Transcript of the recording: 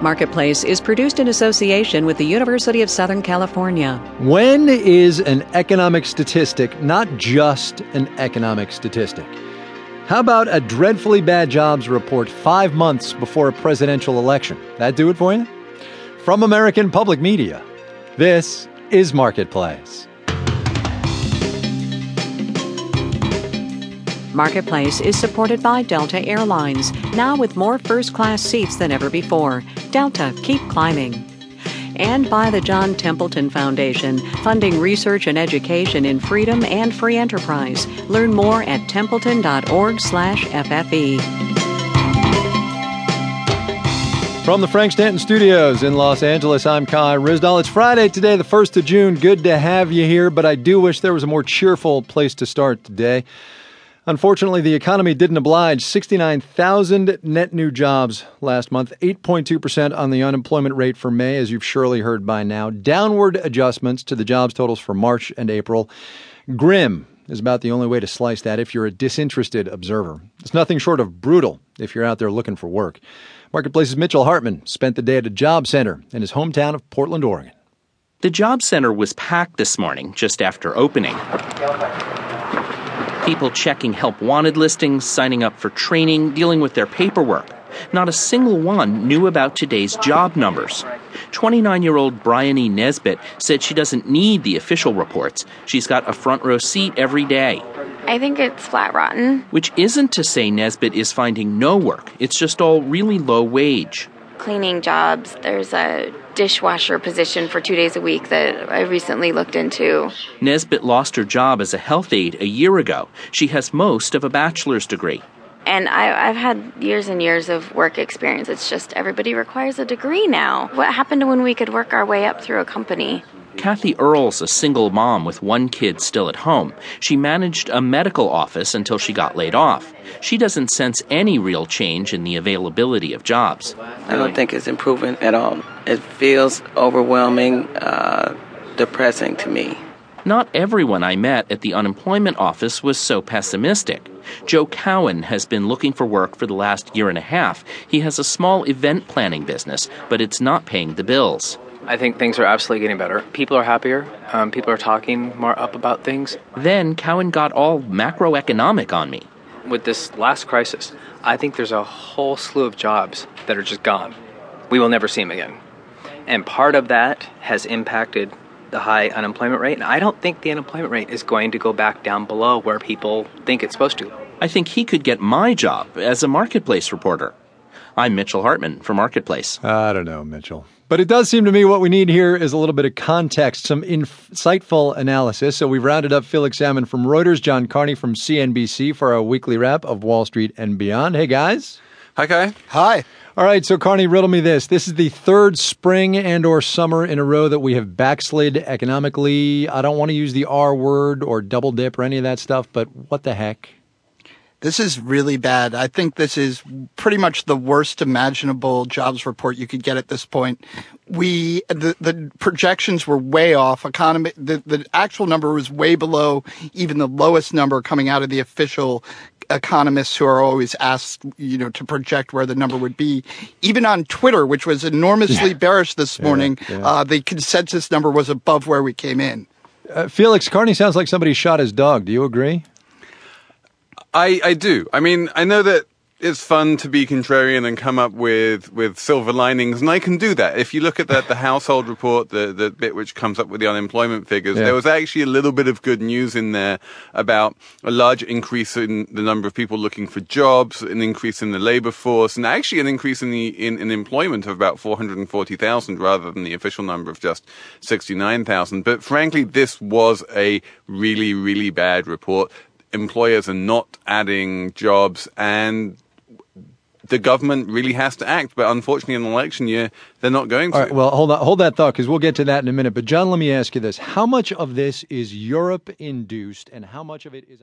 Marketplace is produced in association with the University of Southern California. When is an economic statistic not just an economic statistic? How about a dreadfully bad jobs report five months before a presidential election? That do it for you? From American Public Media, this is Marketplace. Marketplace is supported by Delta Airlines, now with more first class seats than ever before. Delta, keep climbing. And by the John Templeton Foundation, funding research and education in freedom and free enterprise. Learn more at templeton.org/ffe. From the Frank Stanton Studios in Los Angeles, I'm Kai Ryssdal. It's Friday today, the 1st of June. Good to have you here, but I do wish there was a more cheerful place to start today. Unfortunately, the economy didn't oblige. 69,000 net new jobs last month, 8.2% on the unemployment rate for May, as you've surely heard by now. Downward adjustments to the jobs totals for March and April. Grim is about the only way to slice that if you're a disinterested observer. It's nothing short of brutal if you're out there looking for work. Marketplace's Mitchell Hartman spent the day at a job center in his hometown of Portland, Oregon. The job center was packed this morning just after opening. People checking help wanted listings, signing up for training, dealing with their paperwork. Not a single one knew about today's job numbers. 29 year old Bryony Nesbitt said she doesn't need the official reports. She's got a front row seat every day. I think it's flat rotten. Which isn't to say Nesbitt is finding no work, it's just all really low wage. Cleaning jobs, there's a dishwasher position for two days a week that I recently looked into. Nesbitt lost her job as a health aide a year ago. She has most of a bachelor's degree. And I, have had years and years of work experience. It's just everybody requires a degree now. What happened to when we could work our way up through a company? Kathy Earle's a single mom with one kid still at home. She managed a medical office until she got laid off. She doesn't sense any real change in the availability of jobs. I don't think it's improving at all. It feels overwhelming, uh, depressing to me. Not everyone I met at the unemployment office was so pessimistic. Joe Cowan has been looking for work for the last year and a half. He has a small event planning business, but it's not paying the bills. I think things are absolutely getting better. People are happier. Um, people are talking more up about things. Then Cowan got all macroeconomic on me. With this last crisis, I think there's a whole slew of jobs that are just gone. We will never see them again. And part of that has impacted the high unemployment rate. And I don't think the unemployment rate is going to go back down below where people think it's supposed to. I think he could get my job as a marketplace reporter. I'm Mitchell Hartman for Marketplace. I don't know, Mitchell. But it does seem to me what we need here is a little bit of context, some insightful analysis. So we've rounded up Felix Salmon from Reuters, John Carney from CNBC for our weekly wrap of Wall Street and beyond. Hey, guys. Hi, Kai. Hi. All right, so Carney, riddle me this. This is the third spring and or summer in a row that we have backslid economically. I don't want to use the R word or double dip or any of that stuff, but what the heck? This is really bad. I think this is pretty much the worst imaginable jobs report you could get at this point. We, the, the projections were way off. Economy, the, the actual number was way below even the lowest number coming out of the official economists who are always asked, you know, to project where the number would be. Even on Twitter, which was enormously yeah. bearish this morning, yeah, yeah. Uh, the consensus number was above where we came in. Uh, Felix Carney sounds like somebody shot his dog. Do you agree? I, I do. I mean, I know that it's fun to be contrarian and come up with, with silver linings, and I can do that. If you look at the, the household report, the, the bit which comes up with the unemployment figures, yeah. there was actually a little bit of good news in there about a large increase in the number of people looking for jobs, an increase in the labor force, and actually an increase in the in, in employment of about 440,000 rather than the official number of just 69,000. But frankly, this was a really, really bad report employers are not adding jobs and the government really has to act, but unfortunately, in an election year, they're not going to. All right, well, hold on, hold that thought because we'll get to that in a minute. But John, let me ask you this: How much of this is Europe induced, and how much of it is?